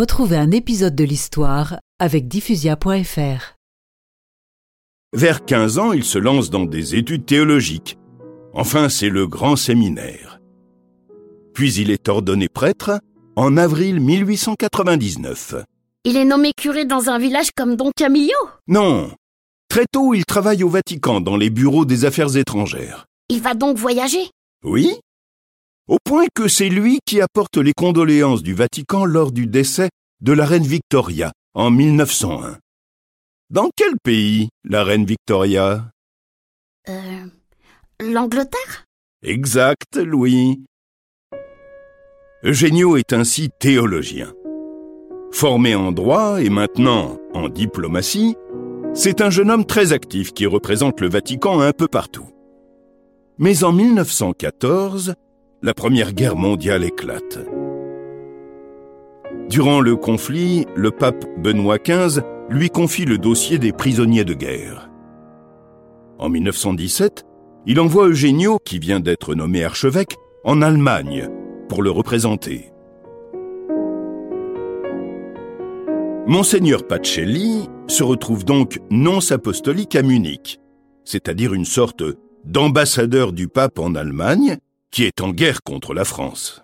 Retrouvez un épisode de l'histoire avec diffusia.fr. Vers 15 ans, il se lance dans des études théologiques. Enfin, c'est le grand séminaire. Puis il est ordonné prêtre en avril 1899. Il est nommé curé dans un village comme Don Camillo. Non. Très tôt, il travaille au Vatican dans les bureaux des affaires étrangères. Il va donc voyager. Oui Au point que c'est lui qui apporte les condoléances du Vatican lors du décès de la reine Victoria en 1901. Dans quel pays, la reine Victoria? Euh. L'Angleterre? Exact, Louis. Eugenio est ainsi théologien. Formé en droit et maintenant en diplomatie, c'est un jeune homme très actif qui représente le Vatican un peu partout. Mais en 1914, la Première Guerre mondiale éclate. Durant le conflit, le pape Benoît XV lui confie le dossier des prisonniers de guerre. En 1917, il envoie Eugenio, qui vient d'être nommé archevêque, en Allemagne pour le représenter. Monseigneur Pacelli se retrouve donc nonce apostolique à Munich, c'est-à-dire une sorte d'ambassadeur du pape en Allemagne qui est en guerre contre la France.